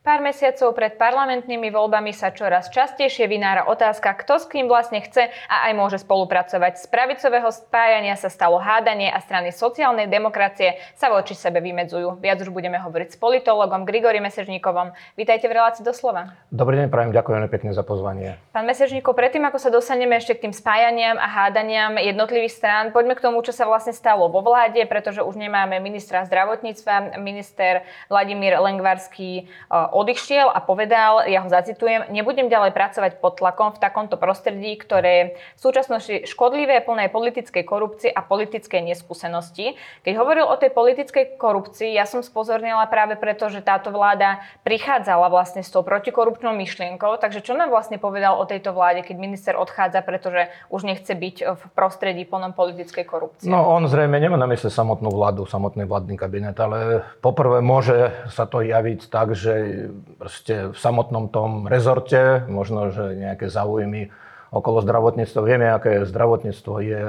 Pár mesiacov pred parlamentnými voľbami sa čoraz častejšie vynára otázka, kto s kým vlastne chce a aj môže spolupracovať. Z pravicového spájania sa stalo hádanie a strany sociálnej demokracie sa voči sebe vymedzujú. Viac už budeme hovoriť s politologom Grigory Mesežníkovom. Vítajte v relácii doslova. Dobrý deň, prajem, ďakujem pekne za pozvanie. Pán Mesežníkov, predtým ako sa dostaneme ešte k tým spájaniam a hádaniam jednotlivých strán, poďme k tomu, čo sa vlastne stalo vo vláde, pretože už nemáme ministra zdravotníctva. Minister Vladimír Lengvarský odišiel a povedal, ja ho zacitujem, nebudem ďalej pracovať pod tlakom v takomto prostredí, ktoré v súčasnosti škodlivé, plné politickej korupcie a politickej neskúsenosti. Keď hovoril o tej politickej korupcii, ja som spozornila práve preto, že táto vláda prichádzala vlastne s tou protikorupčnou myšlienkou. Takže čo nám vlastne povedal o tejto vláde, keď minister odchádza, pretože už nechce byť v prostredí plnom politickej korupcie? No on zrejme nemá na mysle samotnú vládu, samotný vládny kabinet, ale poprvé môže sa to javiť tak, že proste v samotnom tom rezorte, možno, že nejaké záujmy okolo zdravotníctva. Vieme, aké zdravotníctvo je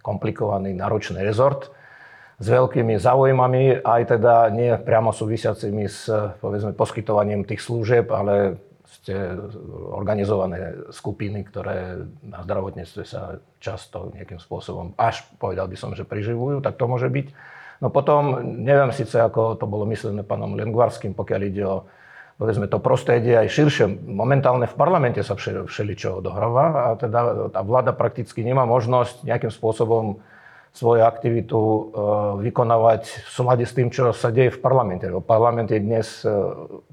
komplikovaný, náročný rezort s veľkými záujmami, aj teda nie priamo súvisiacimi s povedzme, poskytovaním tých služieb, ale ste organizované skupiny, ktoré na zdravotníctve sa často nejakým spôsobom, až povedal by som, že priživujú, tak to môže byť. No potom, neviem síce, ako to bolo myslené pánom Lengvarským, pokiaľ ide o povedzme, to prostredie aj širšie. Momentálne v parlamente sa všeličo odohráva a teda tá vláda prakticky nemá možnosť nejakým spôsobom svoju aktivitu e, vykonávať v súlade s tým, čo sa deje v parlamente. Parlament je dnes, e,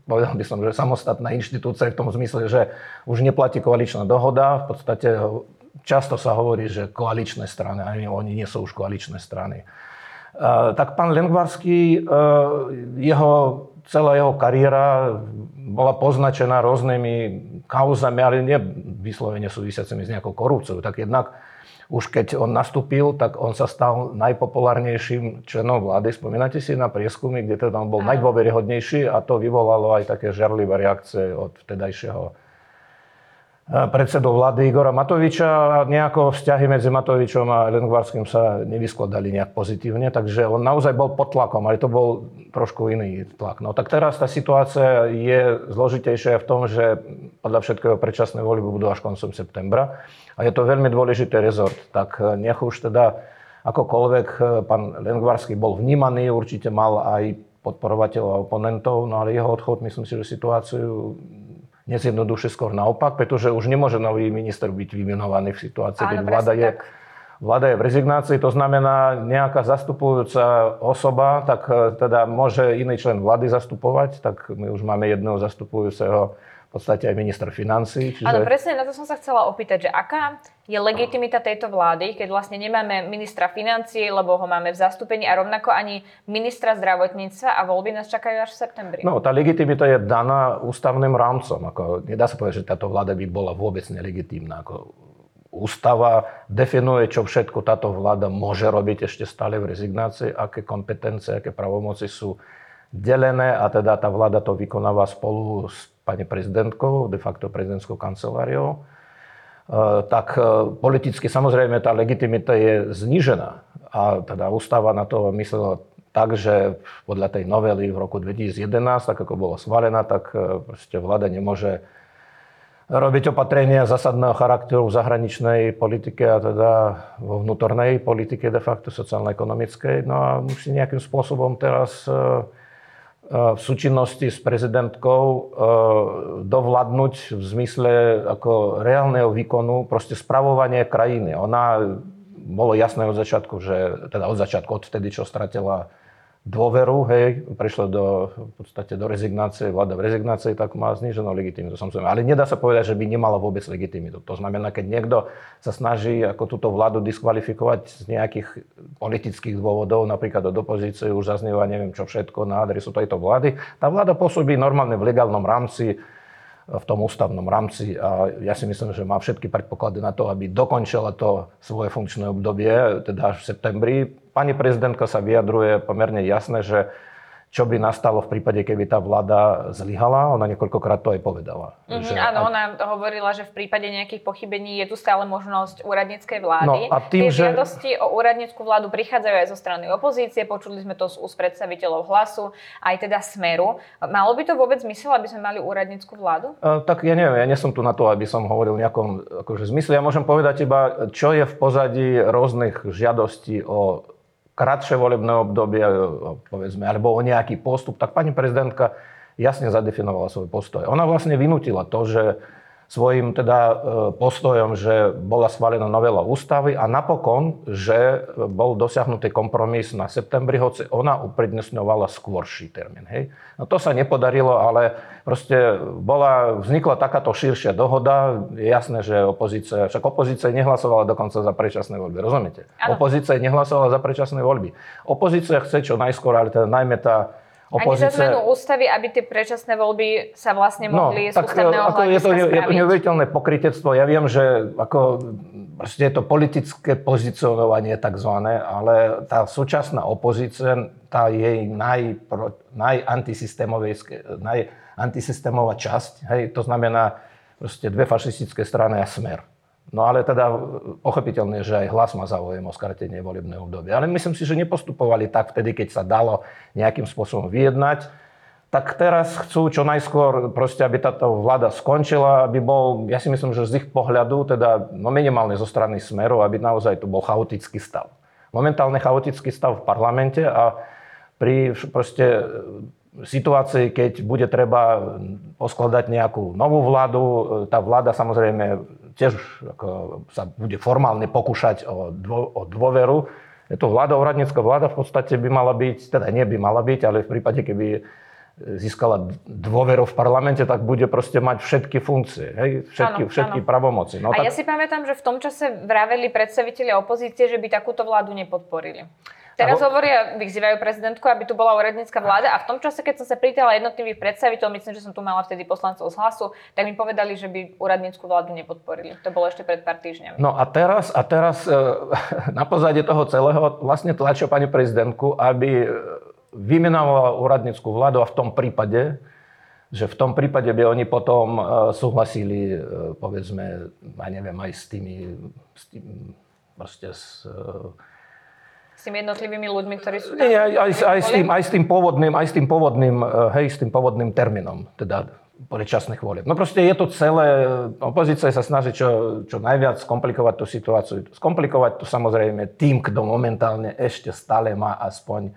povedal by som, že samostatná inštitúcia v tom zmysle, že už neplatí koaličná dohoda. V podstate často sa hovorí, že koaličné strany, ani oni nie sú už koaličné strany. E, tak pán Lengvarský, jeho celá jeho kariéra bola poznačená rôznymi kauzami, ale nie vyslovene súvisiacimi s nejakou korupciou. Tak jednak už keď on nastúpil, tak on sa stal najpopulárnejším členom vlády. Spomínate si na prieskumy, kde teda on bol najdôveryhodnejší a to vyvolalo aj také žerlivé reakcie od vtedajšieho predsedov vlády Igora Matoviča a nejako vzťahy medzi Matovičom a Lengvarským sa nevyskladali nejak pozitívne, takže on naozaj bol pod tlakom, ale to bol trošku iný tlak. No tak teraz tá situácia je zložitejšia v tom, že podľa všetkého predčasné voľby budú až koncom septembra a je to veľmi dôležitý rezort, tak nech už teda akokoľvek pán Lengvarský bol vnímaný, určite mal aj podporovateľov a oponentov, no ale jeho odchod, myslím si, že situáciu nezjednoduše skôr naopak, pretože už nemôže nový minister byť vymenovaný v situácii, keď vláda je, vláda je v rezignácii, to znamená nejaká zastupujúca osoba, tak e, teda môže iný člen vlády zastupovať, tak my už máme jedného zastupujúceho podstate aj minister financí. Čiže... Áno, presne na to som sa chcela opýtať, že aká je legitimita tejto vlády, keď vlastne nemáme ministra financí, lebo ho máme v zastúpení a rovnako ani ministra zdravotníctva a voľby nás čakajú až v septembri. No, tá legitimita je daná ústavným rámcom. Ako, nedá sa povedať, že táto vláda by bola vôbec nelegitímna. Ako, ústava definuje, čo všetko táto vláda môže robiť ešte stále v rezignácii, aké kompetencie, aké pravomoci sú delené a teda tá vláda to vykonáva spolu s pani prezidentkou, de facto prezidentskou kanceláriou, e, tak e, politicky samozrejme tá legitimita je znížená. A teda ústava na to myslela tak, že podľa tej novely v roku 2011, tak ako bolo schválená, tak e, proste vláda nemôže robiť opatrenia zásadného charakteru v zahraničnej politike a teda vo vnútornej politike de facto sociálno-ekonomickej. No a musí nejakým spôsobom teraz v súčinnosti s prezidentkou dovladnúť v zmysle ako reálneho výkonu, proste spravovanie krajiny. Ona, bolo jasné od začiatku, že, teda od začiatku, od vtedy, čo stratila dôveru, hej, prešla do, v podstate do rezignácie, vláda v rezignácii, tak má zniženú legitimitu, samozrejme. Ale nedá sa povedať, že by nemala vôbec legitimitu. To znamená, keď niekto sa snaží ako túto vládu diskvalifikovať z nejakých politických dôvodov, napríklad od opozície už zaznieva neviem čo všetko na adresu tejto vlády, tá vláda pôsobí normálne v legálnom rámci, v tom ústavnom rámci a ja si myslím, že má všetky predpoklady na to, aby dokončila to svoje funkčné obdobie, teda až v septembri. Pani prezidentka sa vyjadruje pomerne jasne, že čo by nastalo v prípade, keby tá vláda zlyhala. Ona niekoľkokrát to aj povedala. Mm-hmm, že, áno, ona hovorila, že v prípade nejakých pochybení je tu stále možnosť úradníckej vlády. No, a tým, Tie že... žiadosti o úradnícku vládu prichádzajú aj zo strany opozície. Počuli sme to z úst predstaviteľov hlasu, aj teda Smeru. Malo by to vôbec zmysel, aby sme mali úradnícku vládu? Uh, tak ja neviem, ja nie som tu na to, aby som hovoril nejakom akože, zmysle. Ja môžem povedať iba, čo je v pozadí rôznych žiadostí o kratšie volebné obdobie, e, povedzme, alebo o nejaký postup, tak pani prezidentka jasne zadefinovala svoj postoj. Ona vlastne vynutila to, že svojim teda e, postojom, že bola schválená novela ústavy a napokon, že bol dosiahnutý kompromis na septembri, hoci ona uprednesňovala skôrší termín. Hej? No to sa nepodarilo, ale proste bola, vznikla takáto širšia dohoda. Je jasné, že opozícia, však opozícia nehlasovala dokonca za predčasné voľby, rozumiete? Ano. Opozícia nehlasovala za predčasné voľby. Opozícia chce čo najskôr, ale teda najmä tá opozícia... Ani za zmenu ústavy, aby tie predčasné voľby sa vlastne no, mohli no, z tak, ústavného ako je to, je to neuveriteľné pokrytectvo. Ja viem, že ako, je to politické pozicionovanie takzvané, ale tá súčasná opozícia, tá jej najpro, najantisystémová časť, hej, to znamená proste dve fašistické strany a smer No ale teda pochopiteľne, že aj hlas má záujem o skratenie volebného obdobia. Ale myslím si, že nepostupovali tak vtedy, keď sa dalo nejakým spôsobom vyjednať. Tak teraz chcú čo najskôr, proste, aby táto vláda skončila, aby bol, ja si myslím, že z ich pohľadu, teda no minimálne zo strany Smeru, aby naozaj tu bol chaotický stav. Momentálne chaotický stav v parlamente a pri proste situácii, keď bude treba poskladať nejakú novú vládu, tá vláda samozrejme tiež ako, sa bude formálne pokúšať o, dvo, o dôveru. Je to vláda, úradnícka vláda v podstate by mala byť, teda nie by mala byť, ale v prípade, keby získala dôveru v parlamente, tak bude proste mať všetky funkcie, hej? všetky, ano, všetky ano. pravomoci. No, a tak... ja si pamätám, že v tom čase vraveli predstaviteľi opozície, že by takúto vládu nepodporili. Teraz ho... hovoria, vyzývajú prezidentku, aby tu bola úradnícka vláda a v tom čase, keď som sa pritala jednotlivých predstaviteľov, myslím, že som tu mala vtedy poslancov z hlasu, tak mi povedali, že by úradnícku vládu nepodporili. To bolo ešte pred pár týždňami. No a teraz, a teraz e, na pozadie toho celého vlastne tlačia pani prezidentku, aby vymenovala úradnícku vládu a v tom prípade, že v tom prípade by oni potom e, súhlasili, e, povedzme, ja neviem, aj s tými, s tým, proste s, s tými jednotlivými ľuďmi, ktorí sú tam? Nie, aj, aj, aj, s tým, aj, s tým pôvodným, aj s tým pôvodným, eh, hej, s tým pôvodným termínom, teda predčasných volieb. No proste je to celé, opozícia sa snaží čo, čo najviac skomplikovať tú situáciu. Skomplikovať to samozrejme tým, kto momentálne ešte stále má aspoň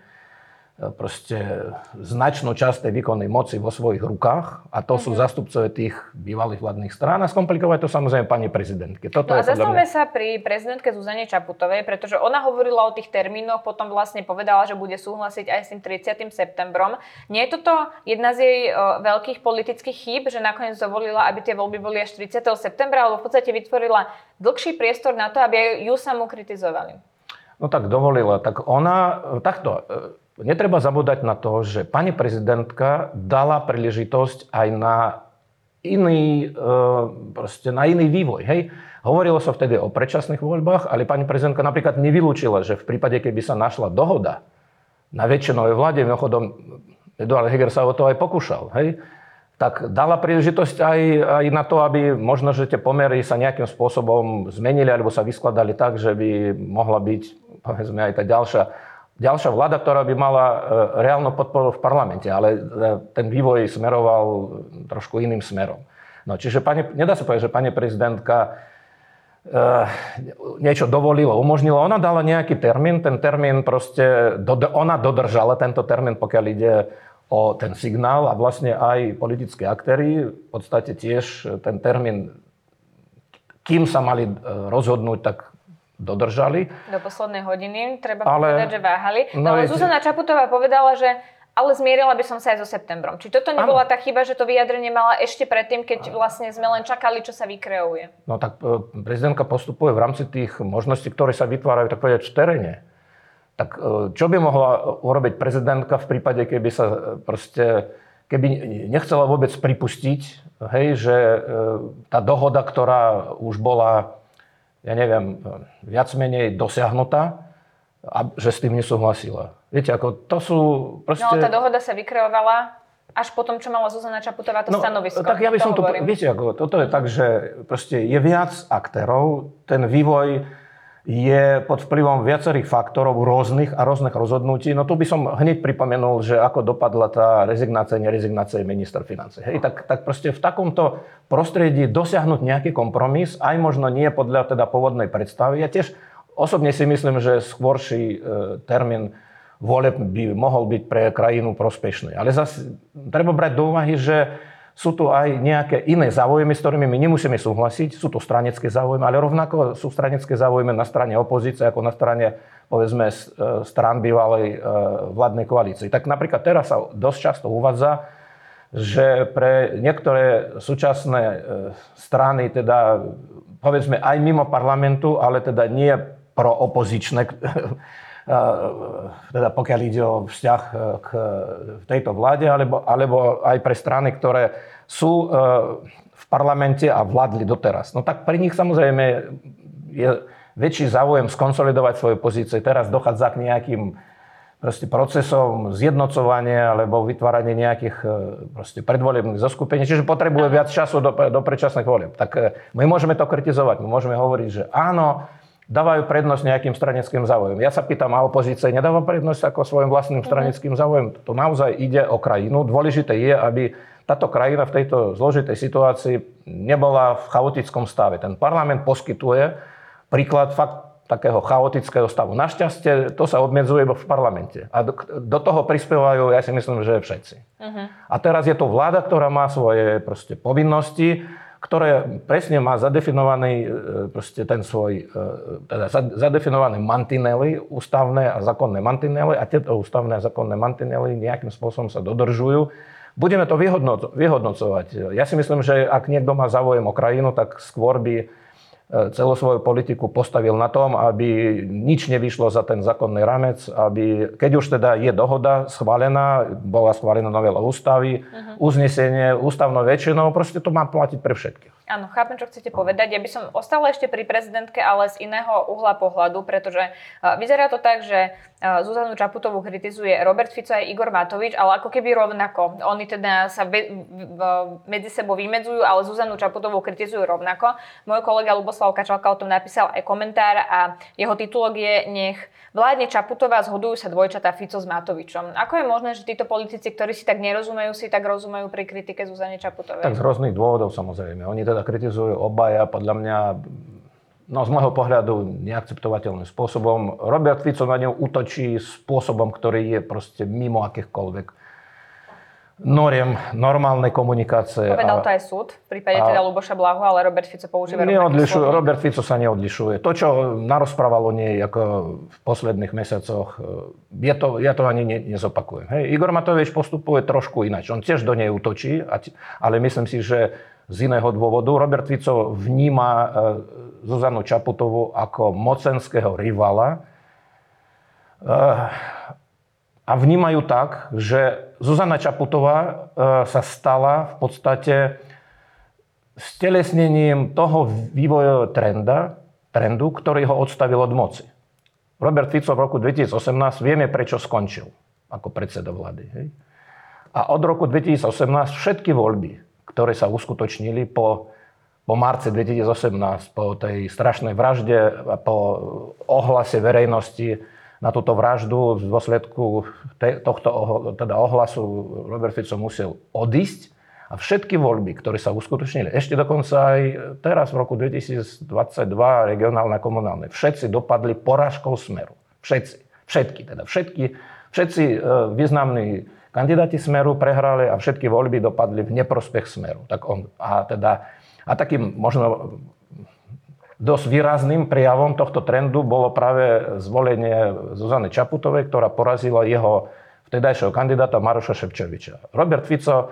proste značnú časť tej výkonnej moci vo svojich rukách a to sú mm-hmm. zastupcovia tých bývalých vládnych strán a skomplikovať to samozrejme pani prezidentke. Toto no a zastavme mňa... sa pri prezidentke Zuzane Čaputovej, pretože ona hovorila o tých termínoch, potom vlastne povedala, že bude súhlasiť aj s tým 30. septembrom. Nie je toto jedna z jej o, veľkých politických chýb, že nakoniec dovolila, aby tie voľby boli až 30. septembra, alebo v podstate vytvorila dlhší priestor na to, aby ju samú kritizovali? No tak dovolila. Tak ona, takto, Netreba zabúdať na to, že pani prezidentka dala príležitosť aj na iný, e, proste na iný vývoj. Hej? Hovorilo sa vtedy o predčasných voľbách, ale pani prezidentka napríklad nevylúčila, že v prípade, keby sa našla dohoda na väčšinovej vláde, mimochodom Eduard Heger sa o to aj pokúšal, hej? tak dala príležitosť aj, aj na to, aby možno, že tie pomery sa nejakým spôsobom zmenili alebo sa vyskladali tak, že by mohla byť povedzme aj tá ďalšia ďalšia vláda, ktorá by mala e, reálnu podporu v parlamente, ale e, ten vývoj smeroval trošku iným smerom. No, čiže pani, nedá sa povedať, že pani prezidentka e, niečo dovolila, umožnila. Ona dala nejaký termín, ten termín proste, ona dodržala tento termín, pokiaľ ide o ten signál a vlastne aj politické aktéry v podstate tiež ten termín, kým sa mali rozhodnúť, tak dodržali. Do poslednej hodiny, treba ale, povedať, že váhali. No, ale Zuzana Čaputová povedala, že ale zmierila by som sa aj so septembrom. Či toto nebola ano. tá chyba, že to vyjadrenie mala ešte predtým, keď vlastne sme len čakali, čo sa vykreuje? No tak e, prezidentka postupuje v rámci tých možností, ktoré sa vytvárajú, tak povedať, v teréne. Tak e, čo by mohla urobiť prezidentka v prípade, keby sa e, proste, keby nechcela vôbec pripustiť, hej, že tá dohoda, ktorá už bola ja neviem, viac menej dosiahnutá a že s tým nesúhlasila. Viete, ako to sú proste... No, tá dohoda sa vykreovala až po tom, čo mala Zuzana Čaputová to no, stanovisko. Tak ja by som to, viete, ako, toto je tak, že proste je viac aktérov, ten vývoj je pod vplyvom viacerých faktorov rôznych a rôznych rozhodnutí. No tu by som hneď pripomenul, že ako dopadla tá rezignácia, nerezignácia minister financí. Hej, tak, tak proste v takomto prostredí dosiahnuť nejaký kompromis, aj možno nie podľa teda pôvodnej predstavy. Ja tiež osobne si myslím, že skôrší e, termín voleb by mohol byť pre krajinu prospešný. Ale zase treba brať do úvahy, že sú tu aj nejaké iné záujmy, s ktorými my nemusíme súhlasiť. Sú to stranecké záujmy, ale rovnako sú stranecké záujmy na strane opozície, ako na strane povedzme, e, strán bývalej e, vládnej koalície. Tak napríklad teraz sa dosť často uvádza, že pre niektoré súčasné e, strany, teda povedzme aj mimo parlamentu, ale teda nie pro-opozičné, teda pokiaľ ide o vzťah e, k tejto vláde, alebo, alebo aj pre strany, ktoré sú v parlamente a vládli doteraz. No tak pri nich samozrejme je väčší záujem skonsolidovať svoje pozície. Teraz dochádza k nejakým proste procesom zjednocovania alebo vytvárania nejakých proste predvolebných zoskupení. Čiže potrebuje viac času do, do predčasných volieb. Tak my môžeme to kritizovať. My môžeme hovoriť, že áno, dávajú prednosť nejakým stranickým záujom. Ja sa pýtam, a opozícia nedáva prednosť ako svojim vlastným mhm. stranickým záujom? To naozaj ide o krajinu. Dôležité je, aby táto krajina v tejto zložitej situácii nebola v chaotickom stave. Ten parlament poskytuje príklad fakt takého chaotického stavu. Našťastie to sa obmedzuje v parlamente. A do, do toho prispievajú, ja si myslím, že všetci. Uh-huh. A teraz je to vláda, ktorá má svoje proste, povinnosti ktoré presne má zadefinovaný e, proste ten svoj, e, teda zadefinované mantinely, ústavné a zákonné mantinely a tieto ústavné a zákonné mantinely nejakým spôsobom sa dodržujú. Budeme to vyhodnocovať. Ja si myslím, že ak niekto má záujem o krajinu, tak skôr by celú svoju politiku postavil na tom, aby nič nevyšlo za ten zákonný ramec, aby, keď už teda je dohoda schválená, bola schválená novela ústavy, uh-huh. uznesenie ústavnou väčšinou, proste to má platiť pre všetkých. Áno, chápem, čo chcete povedať. Ja by som ostala ešte pri prezidentke, ale z iného uhla pohľadu, pretože uh, vyzerá to tak, že uh, Zuzanu Čaputovú kritizuje Robert Fico aj Igor Matovič, ale ako keby rovnako. Oni teda sa medzi sebou vymedzujú, ale Zuzanu Čaputovú kritizujú rovnako. Môj kolega Luboslav Kačalka o tom napísal aj komentár a jeho titulok je Nech vládne Čaputová, zhodujú sa dvojčatá Fico s Matovičom. Ako je možné, že títo politici, ktorí si tak nerozumejú, si tak rozumejú pri kritike Zuzane Čaputovej? Tak z rôznych dôvodov samozrejme. Oni teda teda kritizujú obaja podľa mňa no z môjho pohľadu neakceptovateľným spôsobom. Robert Fico na ňu útočí spôsobom, ktorý je proste mimo akýchkoľvek noriem normálnej komunikácie. Povedal to aj súd, v prípade teda Luboša Blahu, ale Robert Fico používa neodlišuje, Robert Fico sa neodlišuje. To, čo narozprávalo nie ako v posledných mesiacoch, je to, ja to ani ne, nezopakujem. Hej, Igor Matovič postupuje trošku ináč. On tiež do nej útočí, ale myslím si, že z iného dôvodu. Robert Fico vníma e, Zuzanu Čaputovú ako mocenského rivala e, a vnímajú tak, že Zuzana Čaputová e, sa stala v podstate stelesnením toho vývojového trenda, trendu, ktorý ho odstavil od moci. Robert Fico v roku 2018 vieme, prečo skončil ako predseda vlády. Hej? A od roku 2018 všetky voľby, ktoré sa uskutočnili po, po marce 2018, po tej strašnej vražde, po ohlase verejnosti na túto vraždu v dôsledku tohto teda ohlasu Robert Fico musel odísť a všetky voľby, ktoré sa uskutočnili, ešte dokonca aj teraz v roku 2022 regionálne a komunálne, všetci dopadli porážkou smeru. Všetci. Všetky teda. Všetky, všetci e, významní Kandidáti Smeru prehrali a všetky voľby dopadli v neprospech Smeru. Tak on, a, teda, a takým možno dosť výrazným prejavom tohto trendu bolo práve zvolenie Zuzany Čaputovej, ktorá porazila jeho vtedajšieho kandidáta Maroša Ševčoviča. Robert Fico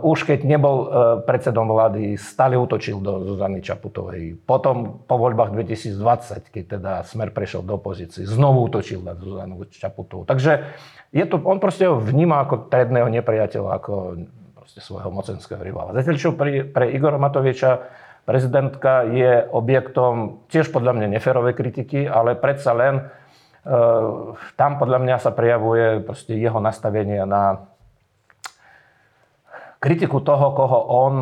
už keď nebol uh, predsedom vlády, stále útočil do Zuzany Čaputovej. Potom po voľbách 2020, keď teda Smer prešiel do opozície, znovu útočil na Zuzanu Čaputovú. Takže je to, on proste ho vníma ako tredného nepriateľa, ako svojho mocenského rivala. Zatiaľ, čo pri, pre Igora Matoviča prezidentka je objektom tiež podľa mňa neferovej kritiky, ale predsa len tam podľa mňa sa prejavuje jeho nastavenie na kritiku toho, koho on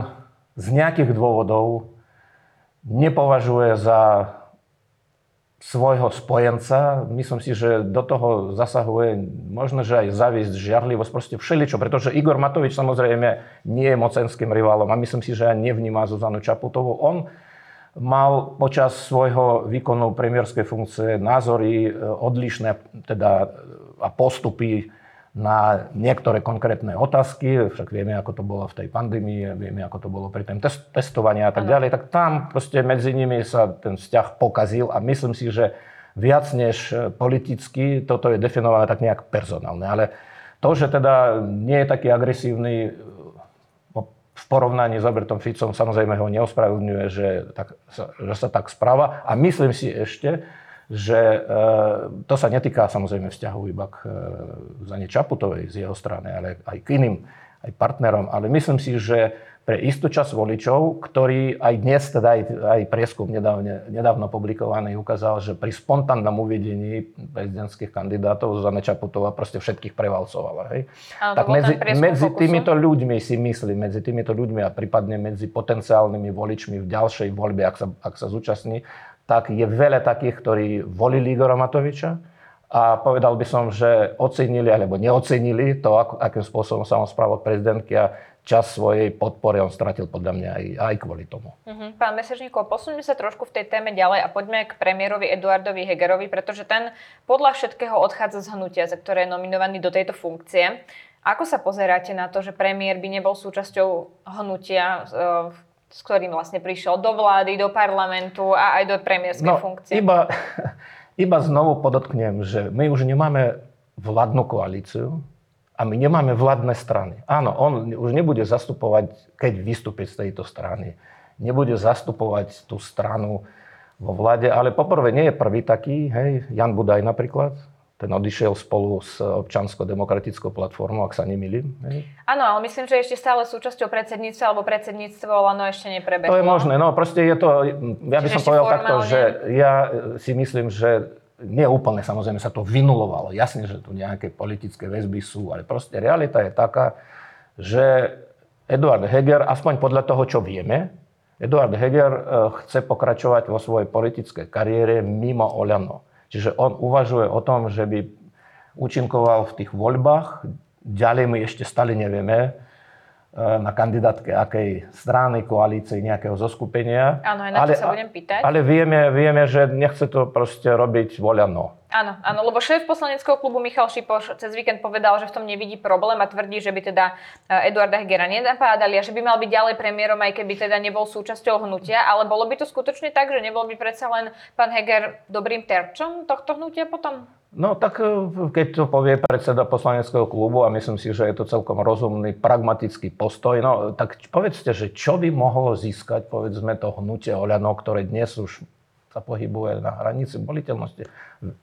z nejakých dôvodov nepovažuje za svojho spojenca. Myslím si, že do toho zasahuje možno, že aj závisť, žiarlivosť, proste všeličo, pretože Igor Matovič samozrejme nie je mocenským rivalom a myslím si, že aj nevníma Zuzanu Čaputovú. On mal počas svojho výkonu premiérskej funkcie názory e, odlišné teda, a postupy na niektoré konkrétne otázky, však vieme, ako to bolo v tej pandémii, vieme, ako to bolo pri tom test- testovaní a tak ano. ďalej, tak tam proste medzi nimi sa ten vzťah pokazil a myslím si, že viac než politicky toto je definované tak nejak personálne. Ale to, že teda nie je taký agresívny v porovnaní s Robertom Ficom, samozrejme ho neospravedlňuje, že, tak, že sa tak správa. A myslím si ešte, že e, to sa netýka samozrejme vzťahu iba k e, Zane Čaputovej z jeho strany, ale aj k iným aj partnerom. Ale myslím si, že pre istú časť voličov, ktorý aj dnes, teda aj, aj prieskum nedávne, nedávno publikovaný ukázal, že pri spontánnom uvedení prezidentských kandidátov Zuzana Čaputová proste všetkých prevalcovala. Hej? tak medzi, medzi týmito ľuďmi si myslí, medzi týmito ľuďmi a prípadne medzi potenciálnymi voličmi v ďalšej voľbe, ak sa, ak sa zúčastní, tak je veľa takých, ktorí volili Igora Matoviča a povedal by som, že ocenili alebo neocenili to, akým spôsobom sa on správal prezidentky a čas svojej podpory on stratil podľa mňa aj, aj kvôli tomu. Uh-huh. Pán Mesežníkov, posuňme sa trošku v tej téme ďalej a poďme k premiérovi Eduardovi Hegerovi, pretože ten podľa všetkého odchádza z hnutia, za ktoré je nominovaný do tejto funkcie. Ako sa pozeráte na to, že premiér by nebol súčasťou hnutia, e, s ktorým vlastne prišiel do vlády, do parlamentu a aj do premiérskej no, funkcie. Iba, iba znovu podotknem, že my už nemáme vládnu koalíciu a my nemáme vládne strany. Áno, on už nebude zastupovať, keď vystúpi z tejto strany, nebude zastupovať tú stranu vo vláde, ale poprvé nie je prvý taký, hej, Jan Budaj napríklad, ten odišiel spolu s občansko-demokratickou platformou, ak sa nemýlim. Áno, ale myslím, že ešte stále súčasťou predsedníctva, alebo predsedníctvo Olano ešte neprebehlo. To je možné, no proste je to, ja by som povedal formálne... takto, že ja si myslím, že nie úplne samozrejme sa to vynulovalo. Jasne, že tu nejaké politické väzby sú, ale proste realita je taká, že Eduard Heger, aspoň podľa toho, čo vieme, Eduard Heger eh, chce pokračovať vo svojej politickej kariére mimo Olano. Čiže on uvažuje o tom, že by účinkoval v tých voľbách. Ďalej my ešte stále nevieme, na kandidátke akej strany, koalície, nejakého zoskupenia. Áno, aj na ale, to sa budem pýtať. Ale vieme, vieme, že nechce to proste robiť voľano. Áno, áno, lebo šéf poslaneckého klubu Michal Šipoš cez víkend povedal, že v tom nevidí problém a tvrdí, že by teda e, Eduarda Hegera nenapádali a že by mal byť ďalej premiérom, aj keby teda nebol súčasťou hnutia, ale bolo by to skutočne tak, že nebol by predsa len pán Heger dobrým terčom tohto hnutia potom? No tak e, keď to povie predseda poslaneckého klubu a myslím si, že je to celkom rozumný, pragmatický postoj, no tak povedzte, že čo by mohlo získať povedzme to hnutie Oľano, ktoré dnes už sa pohybuje na hranici voliteľnosti.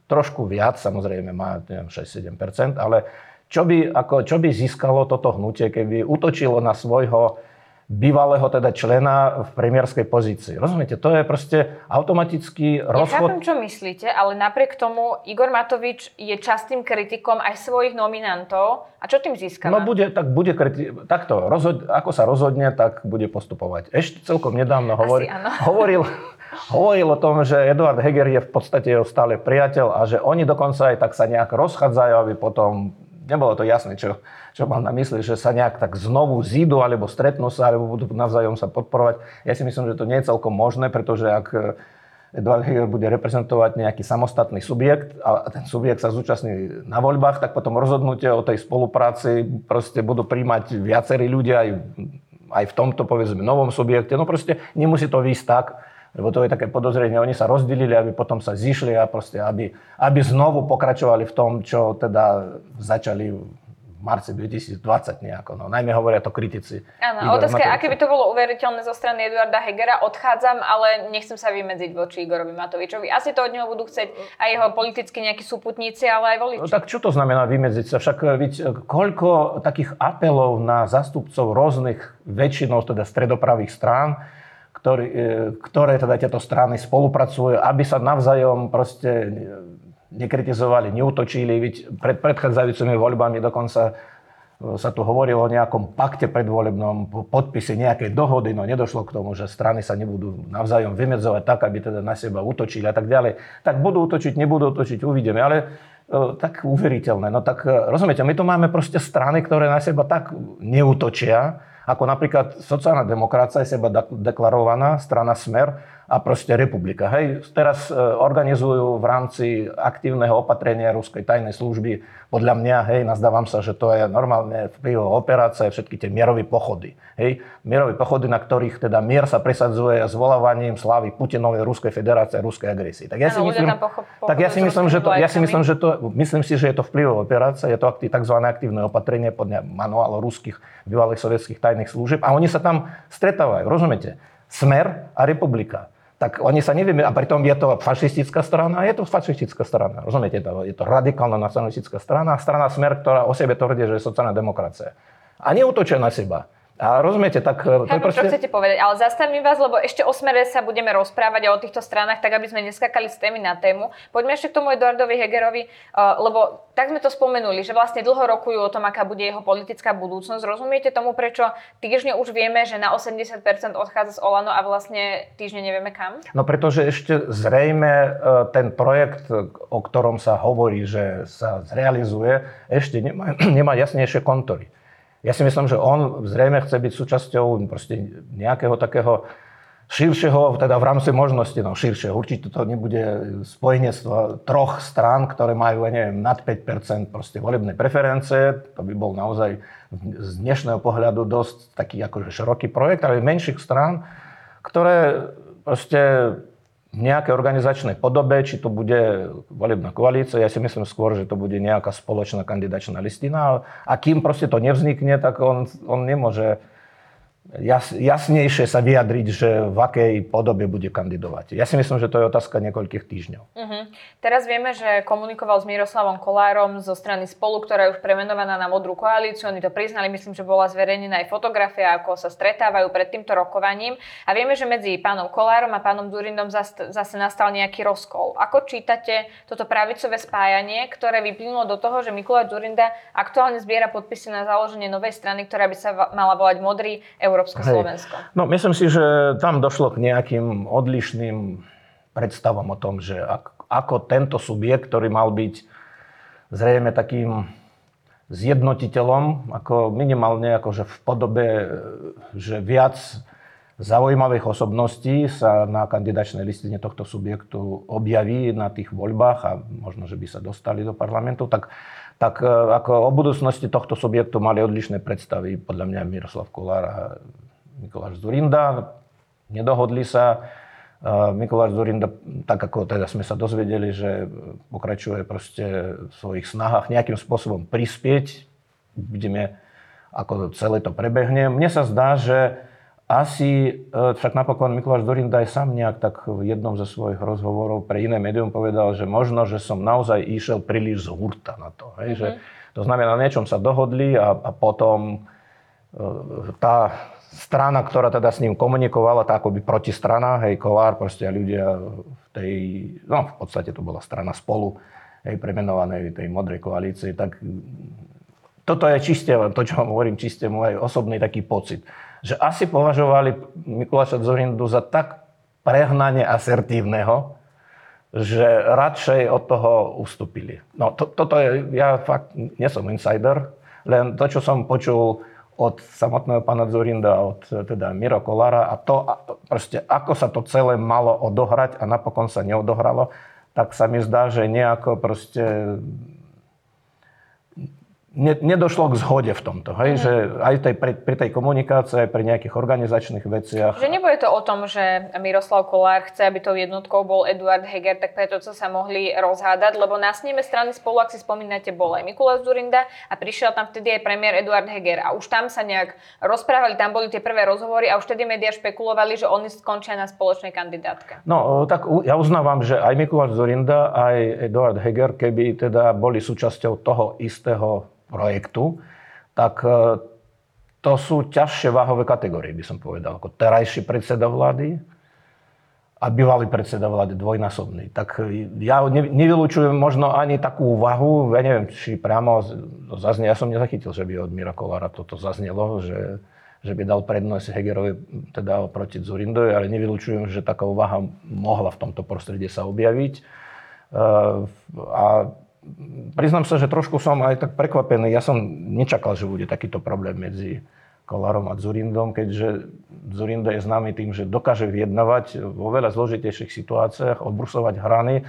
Trošku viac, samozrejme má 6-7%, ale čo by, ako, čo by získalo toto hnutie, keby útočilo na svojho bývalého teda člena v premiérskej pozícii. Rozumiete? To je proste automatický rozchod. Nechápem, čo myslíte, ale napriek tomu Igor Matovič je častým kritikom aj svojich nominantov. A čo tým získava? No bude, tak bude kriti- takto, rozhod- ako sa rozhodne, tak bude postupovať. Ešte celkom nedávno hovor- hovoril, hovoril o tom, že Eduard Heger je v podstate jeho stále priateľ a že oni dokonca aj tak sa nejak rozchádzajú, aby potom nebolo to jasné, čo, čo mal na mysli, že sa nejak tak znovu zídu, alebo stretnú sa, alebo budú navzájom sa podporovať. Ja si myslím, že to nie je celkom možné, pretože ak Eduard Heger bude reprezentovať nejaký samostatný subjekt a ten subjekt sa zúčastní na voľbách, tak potom rozhodnutie o tej spolupráci proste budú príjmať viacerí ľudia aj, aj v tomto, povedzme, novom subjekte. No proste nemusí to výjsť tak, lebo to je také podozrenie, oni sa rozdelili, aby potom sa zišli a proste, aby, aby znovu pokračovali v tom, čo teda začali v marci 2020 nejako. No, najmä hovoria to kritici. Áno, otázka je, aké by to bolo uveriteľné zo strany Eduarda Hegera. Odchádzam, ale nechcem sa vymedziť voči Igorovi Matovičovi. Asi to od neho budú chcieť aj jeho politicky nejakí súputníci, ale aj voliči. No, tak čo to znamená vymedziť sa? Však víť, koľko takých apelov na zastupcov rôznych väčšinou teda stredopravých strán, ktorý, e, ktoré teda tieto strany spolupracujú, aby sa navzájom proste nekritizovali, neutočili. Veď pred predchádzajúcimi voľbami dokonca e, sa tu hovorilo o nejakom pakte predvolebnom, podpise nejakej dohody, no nedošlo k tomu, že strany sa nebudú navzájom vymedzovať tak, aby teda na seba utočili a tak ďalej. Tak budú utočiť, nebudú utočiť, uvidíme. Ale e, tak uveriteľné. No tak rozumiete, my tu máme proste strany, ktoré na seba tak neutočia, ako napríklad sociálna demokracia je seba deklarovaná, strana Smer, a proste republika. Hej, teraz e, organizujú v rámci aktívneho opatrenia ruskej tajnej služby, podľa mňa, hej, nazdávam sa, že to je normálne vplyvová operácia, všetky tie mierové pochody. Hej, mierové pochody, na ktorých teda mier sa presadzuje zvolávaním slávy Putinovej Ruskej federácie a ruskej agresie. Tak ja si myslím, tak ja si myslím, že to, ja si myslím, že to, myslím si, že je to vplyvová operácia, je to tzv. aktívne opatrenie podľa manuálu ruských bývalých sovietských tajných služieb a oni sa tam stretávajú, rozumiete? Smer a republika tak oni sa nevieme, a pritom je to fašistická strana, je to fašistická strana, rozumiete, to, je to radikálna nacionalistická strana, strana Smer, ktorá o sebe tvrdí, že je sociálna demokracia. A neutočia na seba. A rozumiete, tak... E, Chápem, proste... čo chcete povedať, ale zastavím vás, lebo ešte o smere sa budeme rozprávať a o týchto stranách, tak aby sme neskakali z témy na tému. Poďme ešte k tomu Eduardovi Hegerovi, uh, lebo tak sme to spomenuli, že vlastne dlho rokujú o tom, aká bude jeho politická budúcnosť. Rozumiete tomu, prečo týždne už vieme, že na 80% odchádza z Olano a vlastne týždne nevieme kam? No pretože ešte zrejme e, ten projekt, o ktorom sa hovorí, že sa zrealizuje, ešte nemá, nemá jasnejšie kontory. Ja si myslím, že on zrejme chce byť súčasťou proste nejakého takého širšieho, teda v rámci možnosti, no širšieho, určite to nebude spojenectvo troch strán, ktoré majú, ja neviem, nad 5% proste volebné preferencie, to by bol naozaj z dnešného pohľadu dosť taký akože široký projekt, ale menších strán, ktoré proste v nejakej organizačnej podobe, či to bude volebná koalícia, ja si myslím skôr, že to bude nejaká spoločná kandidačná listina. A kým proste to nevznikne, tak on, on nemôže jas, jasnejšie sa vyjadriť, že v akej podobe bude kandidovať. Ja si myslím, že to je otázka niekoľkých týždňov. Uh-huh. Teraz vieme, že komunikoval s Miroslavom Kolárom zo strany Spolu, ktorá je už premenovaná na Modrú koalíciu. Oni to priznali, myslím, že bola zverejnená aj fotografia, ako sa stretávajú pred týmto rokovaním. A vieme, že medzi pánom Kolárom a pánom Durindom zase nastal nejaký rozkol. Ako čítate toto pravicové spájanie, ktoré vyplynulo do toho, že Mikuláš Durinda aktuálne zbiera podpisy na založenie novej strany, ktorá by sa mala volať Modrý Európske Hej. Slovensko? No myslím si, že tam došlo k nejakým odlišným predstavom o tom, že ako tento subjekt, ktorý mal byť zrejme takým zjednotiteľom, ako minimálne akože v podobe, že viac zaujímavých osobností sa na kandidačnej listine tohto subjektu objaví na tých voľbách a možno, že by sa dostali do parlamentu, tak tak e, ako o budúcnosti tohto subjektu mali odlišné predstavy, podľa mňa Miroslav Kolár a Mikuláš Zurinda. Nedohodli sa. E, Mikuláš Zurinda, tak ako teda sme sa dozvedeli, že pokračuje proste v svojich snahách nejakým spôsobom prispieť. Vidíme, ako celé to prebehne. Mne sa zdá, že asi, e, však napokon Mikuláš Dorinda aj sám nejak tak v jednom ze svojich rozhovorov pre iné médium povedal, že možno, že som naozaj išiel príliš z hurta na to. Hej? Mm-hmm. Že, to znamená, na niečom sa dohodli a, a potom e, tá strana, ktorá teda s ním komunikovala, tá akoby protistrana, hej, Kolár, proste ľudia v tej, no v podstate to bola strana spolu, hej, premenovanej tej modrej koalície, tak toto je čiste, to čo vám hovorím, čiste môj osobný taký pocit že asi považovali Mikuláša Zorindu za tak prehnane asertívneho, že radšej od toho ustúpili. No to, toto je, ja fakt nie som insider, len to, čo som počul od samotného pána Zorinda, od teda Miro Kolára a to proste, ako sa to celé malo odohrať a napokon sa neodohralo, tak sa mi zdá, že nejako proste nedošlo k zhode v tomto. Hej? Mm. Že aj tej, pri, pri tej komunikácii, aj pri nejakých organizačných veciach. Že nebude to o tom, že Miroslav Kolár chce, aby tou jednotkou bol Eduard Heger, tak preto sa mohli rozhádať, lebo na sneme strany spolu, ak si spomínate, bol aj Mikuláš Zurinda a prišiel tam vtedy aj premiér Eduard Heger. A už tam sa nejak rozprávali, tam boli tie prvé rozhovory a už vtedy médiá špekulovali, že oni skončia na spoločnej kandidátke. No, tak ja uznávam, že aj Mikuláš Zurinda, aj Eduard Heger, keby teda boli súčasťou toho istého projektu, tak e, to sú ťažšie váhové kategórie, by som povedal. Ako terajší predseda vlády a bývalý predseda vlády dvojnásobný. Tak ja nevylučujem možno ani takú úvahu, ja neviem, či priamo zaznie, ja som nezachytil, že by od Mira Kolára toto zaznelo, že, že by dal prednosť Hegerovi teda oproti Zurindovi, ale nevylučujem, že taká úvaha mohla v tomto prostredí sa objaviť. A priznám sa, že trošku som aj tak prekvapený. Ja som nečakal, že bude takýto problém medzi Kolárom a Zurindom, keďže Zurindo je známy tým, že dokáže vyjednávať vo veľa zložitejších situáciách, odbrusovať hrany.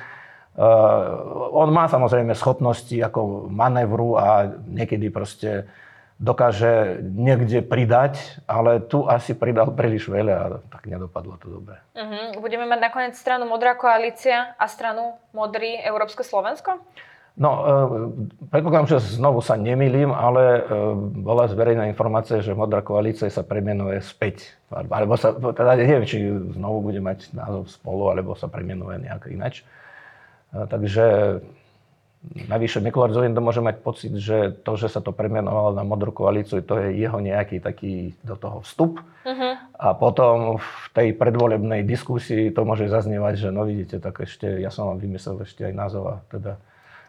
Uh, on má samozrejme schopnosti ako manévru a niekedy proste dokáže niekde pridať, ale tu asi pridal príliš veľa a tak nedopadlo to dobre. Uh-huh. Budeme mať nakoniec stranu Modrá koalícia a stranu Modrý Európske Slovensko? No, e, predpokladám, že znovu sa nemýlim, ale e, bola zverejná informácia, že Modrá koalícia sa premenuje späť. Alebo sa, teda neviem, či znovu bude mať názov spolu, alebo sa premenuje nejak inač. E, takže navyše Mikulár Zorinda môže mať pocit, že to, že sa to premenovalo na Modrú koalíciu, to je jeho nejaký taký do toho vstup. Uh-huh. A potom v tej predvolebnej diskusii to môže zaznievať, že no vidíte, tak ešte, ja som vám vymyslel ešte aj názov a teda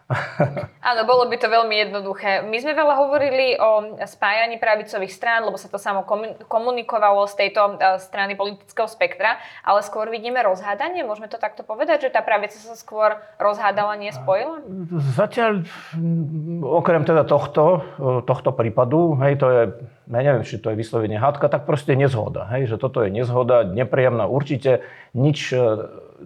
Áno, bolo by to veľmi jednoduché. My sme veľa hovorili o spájaní pravicových strán, lebo sa to samo komunikovalo z tejto e, strany politického spektra, ale skôr vidíme rozhádanie. Môžeme to takto povedať, že tá pravica sa skôr rozhádala, nie spojila? Zatiaľ, okrem teda tohto, e, tohto prípadu, hej, to je, ja neviem, či to je vyslovene hádka, tak proste nezhoda. Hej, že toto je nezhoda, nepríjemná. Určite nič, e,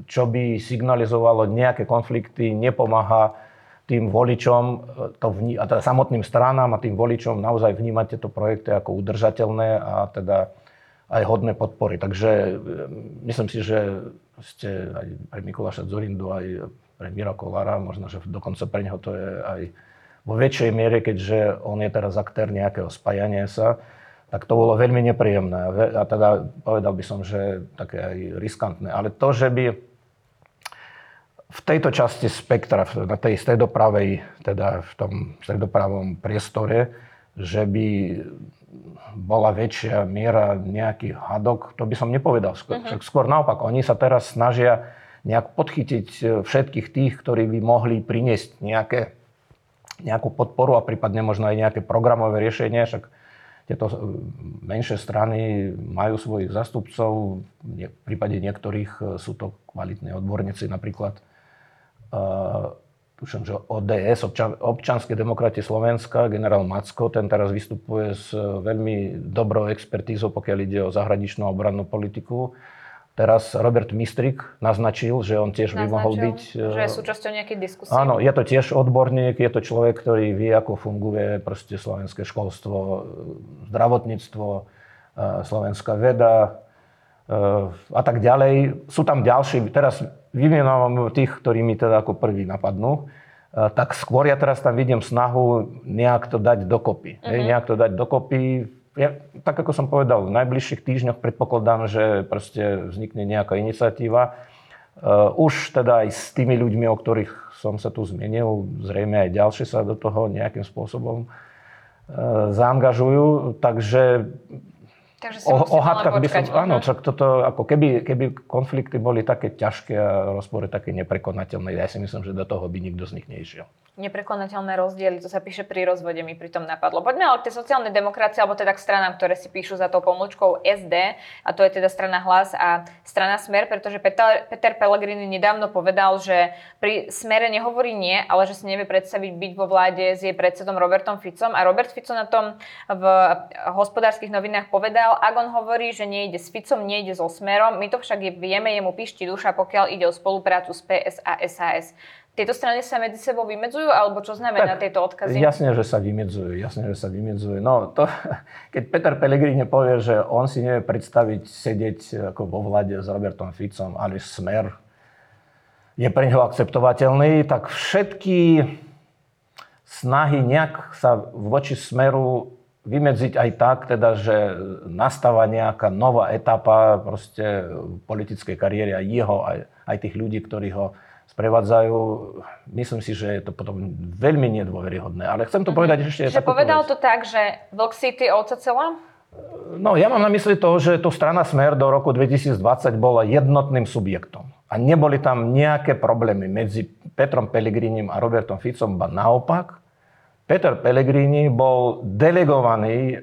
čo by signalizovalo nejaké konflikty, nepomáha tým voličom, e, to vní, a teda samotným stranám a tým voličom naozaj vnímať tieto projekty ako udržateľné a teda aj hodné podpory. Takže e, myslím si, že ste aj pre Mikuláša Zorindu, aj pre Mira Kolára, možno, že dokonca pre neho to je aj vo väčšej miere, keďže on je teraz aktér nejakého spájania sa, tak to bolo veľmi nepríjemné. A teda povedal by som, že také aj riskantné. Ale to, že by v tejto časti spektra, na tej stredopravej, teda v tom stredopravom priestore, že by bola väčšia miera nejakých hadok, to by som nepovedal. Skôr, uh-huh. skôr naopak, oni sa teraz snažia nejak podchytiť e, všetkých tých, ktorí by mohli priniesť nejaké, nejakú podporu a prípadne možno aj nejaké programové riešenie. Však tieto e, menšie strany majú svojich zastupcov, v prípade niektorých e, sú to kvalitní odborníci napríklad tuším, že ODS, občan, občanské demokrati Slovenska, generál Macko, ten teraz vystupuje s veľmi dobrou expertízou, pokiaľ ide o zahraničnú obrannú politiku. Teraz Robert Mistrik naznačil, že on tiež naznačil, by mohol byť... Že je e, súčasťou nejakej diskusie. Áno, je to tiež odborník, je to človek, ktorý vie, ako funguje proste slovenské školstvo, zdravotníctvo, slovenská veda, a tak ďalej. Sú tam ďalší, teraz vymenávam tých, ktorí mi teda ako prvý napadnú, tak skôr ja teraz tam vidím snahu nejak to dať dokopy. Uh-huh. Nejak to dať dokopy. Ja, tak ako som povedal, v najbližších týždňoch predpokladám, že proste vznikne nejaká iniciatíva. Uh, už teda aj s tými ľuďmi, o ktorých som sa tu zmienil, zrejme aj ďalšie sa do toho nejakým spôsobom uh, zaangažujú. Takže Takže si o, o hádkach by som, áno, čak toto, ako keby, keby konflikty boli také ťažké a rozpory také neprekonateľné, ja si myslím, že do toho by nikto z nich nešiel neprekonateľné rozdiely, to sa píše pri rozvode, mi pritom napadlo. Poďme ale k tej sociálnej demokracii, alebo teda k stranám, ktoré si píšu za tou pomlčkou SD, a to je teda strana Hlas a strana Smer, pretože Peter, Peter Pellegrini nedávno povedal, že pri Smere nehovorí nie, ale že si nevie predstaviť byť vo vláde s jej predsedom Robertom Ficom. A Robert Fico na tom v hospodárskych novinách povedal, ak on hovorí, že nejde s Ficom, nejde so Smerom, my to však vieme, jemu píšti duša, pokiaľ ide o spoluprácu s PS a SAS. Tieto strany sa medzi sebou vymedzujú, alebo čo znamená tak, tieto odkazy? Jasne, že sa vymedzujú, jasne, že sa vymedzujú. No, to, keď Peter Pellegrini povie, že on si nevie predstaviť sedieť ako vo vlade s Robertom Ficom, ale smer je pre neho akceptovateľný, tak všetky snahy nejak sa voči smeru vymedziť aj tak, teda, že nastáva nejaká nová etapa proste politickej kariéry aj jeho, aj, aj tých ľudí, ktorí ho sprevádzajú. Myslím si, že je to potom veľmi nedôveryhodné. Ale chcem to povedať ešte... Že povedal vec. to tak, že Vlk City ovca celá? No, ja mám na mysli to, že tu strana Smer do roku 2020 bola jednotným subjektom. A neboli tam nejaké problémy medzi Petrom Pellegrinim a Robertom Ficom, ba naopak. Peter Pellegrini bol delegovaný e,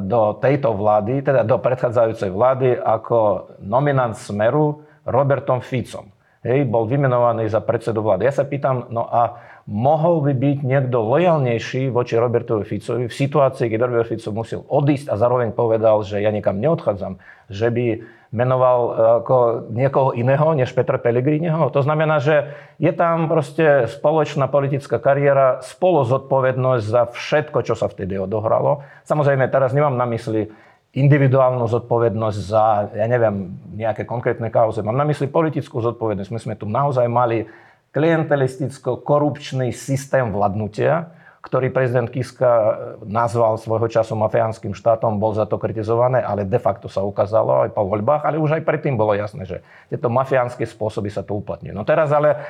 do tejto vlády, teda do predchádzajúcej vlády ako nominant Smeru Robertom Ficom. Hej, bol vymenovaný za predsedu vlády. Ja sa pýtam, no a mohol by byť niekto lojalnejší voči Robertovi Ficovi v situácii, keď Robert Fico musel odísť a zároveň povedal, že ja nikam neodchádzam, že by menoval e, ako niekoho iného než Petra Pellegriniho. To znamená, že je tam proste spoločná politická kariéra, spolo zodpovednosť za všetko, čo sa vtedy odohralo. Samozrejme, teraz nemám na mysli individuálnu zodpovednosť za, ja neviem, nejaké konkrétne kauze. Mám na mysli politickú zodpovednosť. My sme tu naozaj mali klientelisticko-korupčný systém vládnutia, ktorý prezident Kiska nazval svojho času mafiánskym štátom, bol za to kritizované, ale de facto sa ukázalo aj po voľbách, ale už aj predtým bolo jasné, že tieto mafiánske spôsoby sa tu uplatňujú. No teraz ale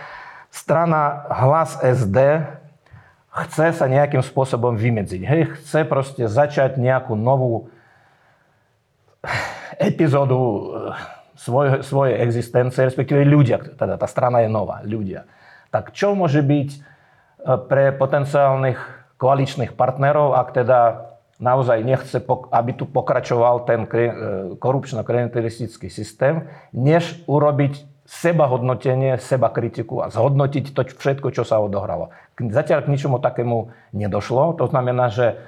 strana Hlas SD chce sa nejakým spôsobom vymedziť. Hej, chce proste začať nejakú novú svoj, svojej existencie, respektíve ľudia, teda tá strana je nová, ľudia. Tak čo môže byť eh, pre potenciálnych koaličných partnerov, ak teda naozaj nechce, aby tu pokračoval ten eh, korupčno-klientelistický systém, než urobiť seba hodnotenie, seba kritiku a zhodnotiť to všetko, čo sa odohralo. Zatiaľ k ničomu takému nedošlo. To znamená, že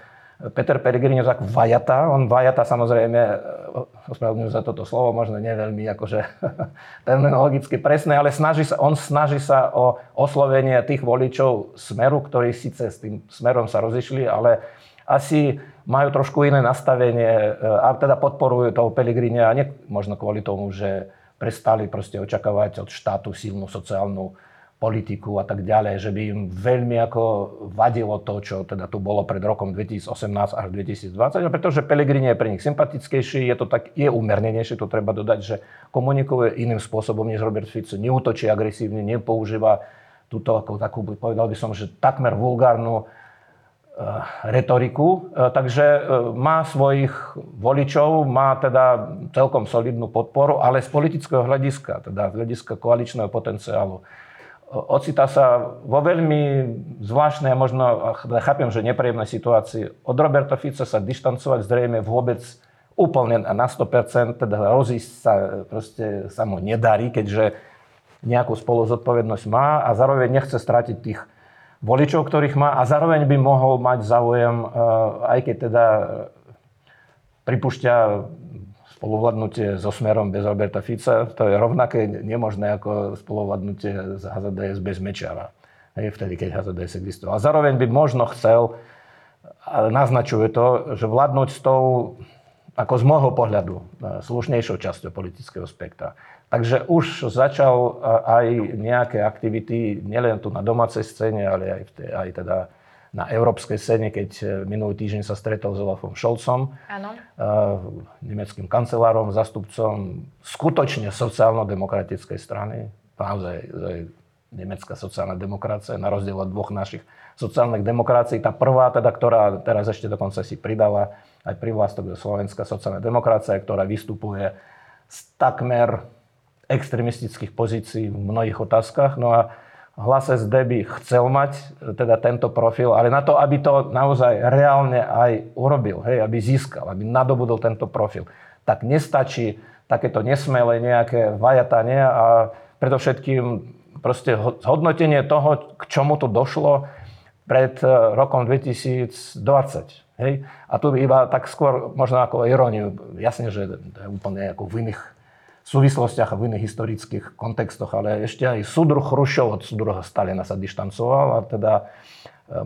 Peter Pellegrini tak vajata. On vajata samozrejme, eh, ospravedlňujem za toto slovo, možno nie akože terminologicky presné, ale snaží sa, on snaží sa o oslovenie tých voličov Smeru, ktorí síce s tým Smerom sa rozišli, ale asi majú trošku iné nastavenie eh, a teda podporujú toho Pellegrini a nie možno kvôli tomu, že prestali proste očakávať od štátu silnú sociálnu politiku a tak ďalej, že by im veľmi ako vadilo to, čo teda tu bolo pred rokom 2018 až 2020, a pretože Pelegrini je pre nich sympatickejší, je to tak, je umernenejšie, to treba dodať, že komunikuje iným spôsobom než Robert Fico, neútočí agresívne, nepoužíva túto ako takú, povedal by som, že takmer vulgárnu uh, retoriku, uh, takže uh, má svojich voličov, má teda celkom solidnú podporu, ale z politického hľadiska, teda z hľadiska koaličného potenciálu, ocitá sa vo veľmi zvláštnej a možno, chápem, že nepríjemnej situácii. Od Roberta Fica sa dištancovať zrejme vôbec úplne na 100%, teda rozísť sa, proste sa mu nedarí, keďže nejakú spoluzodpovednosť má a zároveň nechce stratiť tých voličov, ktorých má a zároveň by mohol mať záujem, eh, aj keď teda pripúšťa spoluvládnutie so Smerom bez Roberta Fica, to je rovnaké nemožné ako spoluvládnutie z HZDS bez Mečara. Hej, vtedy, keď HZDS existoval. A zároveň by možno chcel, ale naznačuje to, že vládnuť s tou, ako z môjho pohľadu, e, slušnejšou časťou politického spektra. Takže už začal e, aj nejaké aktivity, nielen tu na domácej scéne, ale aj, v tej, aj teda na európskej scéne, keď e, minulý týždeň sa stretol s Olafom Scholzom, Áno. E, nemeckým kancelárom, zastupcom skutočne sociálno-demokratickej strany. Naozaj nemecká sociálna demokracia, na rozdiel od dvoch našich sociálnych demokracií. Tá prvá, teda, ktorá teraz ešte dokonca si pridala aj privlastok do Slovenská sociálna demokracia, ktorá vystupuje z takmer extremistických pozícií v mnohých otázkach. No a Hlas SD by chcel mať e, teda tento profil, ale na to, aby to naozaj reálne aj urobil, hej, aby získal, aby nadobudol tento profil, tak nestačí takéto nesmelé nejaké vajatanie a predovšetkým proste zhodnotenie toho, k čomu to došlo pred e, rokom 2020. Hej? A tu iba tak skôr možno ako iróniu. Jasne, že to je úplne ako v súvislostiach a v iných historických kontextoch, ale ešte aj súdruh Chrušov od súdruha Stalina sa dištancoval a teda e,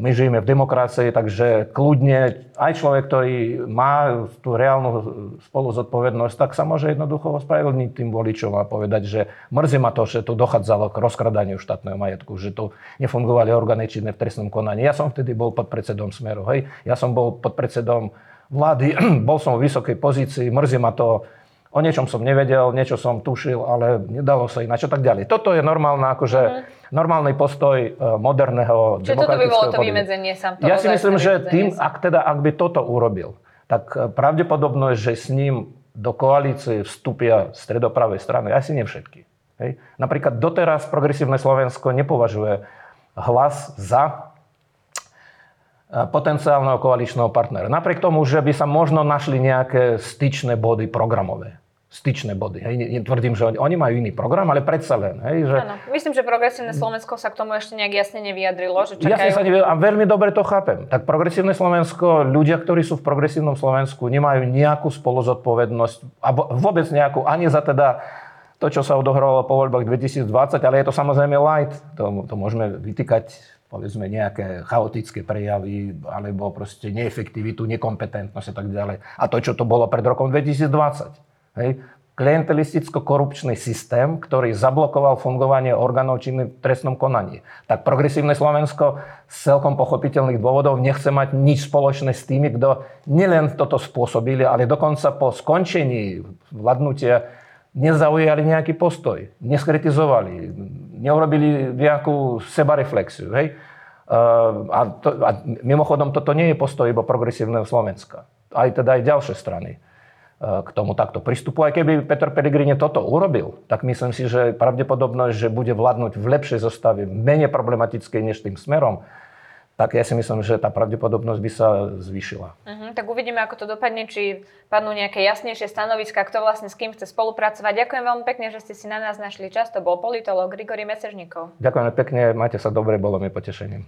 my žijeme v demokracii, takže kľudne aj človek, ktorý má tú reálnu spolu zodpovednosť, tak sa môže jednoducho ospravedlniť tým voličom a povedať, že mrzí ma to, že tu dochádzalo k rozkradaniu štátneho majetku, že tu nefungovali orgány činné v trestnom konaní. Ja som vtedy bol pod predsedom Smeru, hej. Ja som bol pod predsedom vlády, bol som v vysokej pozícii, mrzí ma to, o niečom som nevedel, niečo som tušil, ale nedalo sa ináč a tak ďalej. Toto je normálna, akože, mm. normálny postoj e, moderného Čiže toto by bolo to vymedzenie sám Ja si myslím, že tým, ak, teda, ak by toto urobil, tak e, pravdepodobnosť, že s ním do koalície vstúpia stredopravej strany, asi nie všetky. Hej. Napríklad doteraz progresívne Slovensko nepovažuje hlas za e, potenciálneho koaličného partnera. Napriek tomu, že by sa možno našli nejaké styčné body programové styčné body. Hej. Netvrdím, že oni, oni majú iný program, ale predsa len. Hej, že... Áno, myslím, že progresívne Slovensko sa k tomu ešte nejak jasne nevyjadrilo. Že čakajú... Jasne sa nevie, a veľmi dobre to chápem. Tak progresívne Slovensko, ľudia, ktorí sú v progresívnom Slovensku, nemajú nejakú spoluzodpovednosť, a vôbec nejakú, ani za teda to, čo sa odohralo po voľbách 2020, ale je to samozrejme light. To, to môžeme vytýkať povedzme nejaké chaotické prejavy, alebo proste neefektivitu, nekompetentnosť a tak ďalej. A to, čo to bolo pred rokom 2020. Hej? klientelisticko-korupčný systém, ktorý zablokoval fungovanie orgánov činných v trestnom konaní. Tak progresívne Slovensko z celkom pochopiteľných dôvodov nechce mať nič spoločné s tými, kto nielen toto spôsobili, ale dokonca po skončení vládnutia nezaujali nejaký postoj, neskritizovali, neurobili nejakú sebareflexiu. Hej? A, to, a mimochodom, toto nie je postoj iba progresívneho Slovenska. Aj teda aj ďalšie strany k tomu takto pristupu. Aj keby Peter Pellegrini toto urobil, tak myslím si, že pravdepodobnosť, že bude vládnuť v lepšej zostave, menej problematickej než tým smerom, tak ja si myslím, že tá pravdepodobnosť by sa zvýšila. Uh-huh, tak uvidíme, ako to dopadne, či padnú nejaké jasnejšie stanoviska, kto vlastne s kým chce spolupracovať. Ďakujem veľmi pekne, že ste si na nás našli čas. To bol politolog Grigory Mesežníkov. Ďakujem pekne, majte sa dobre, bolo mi potešením.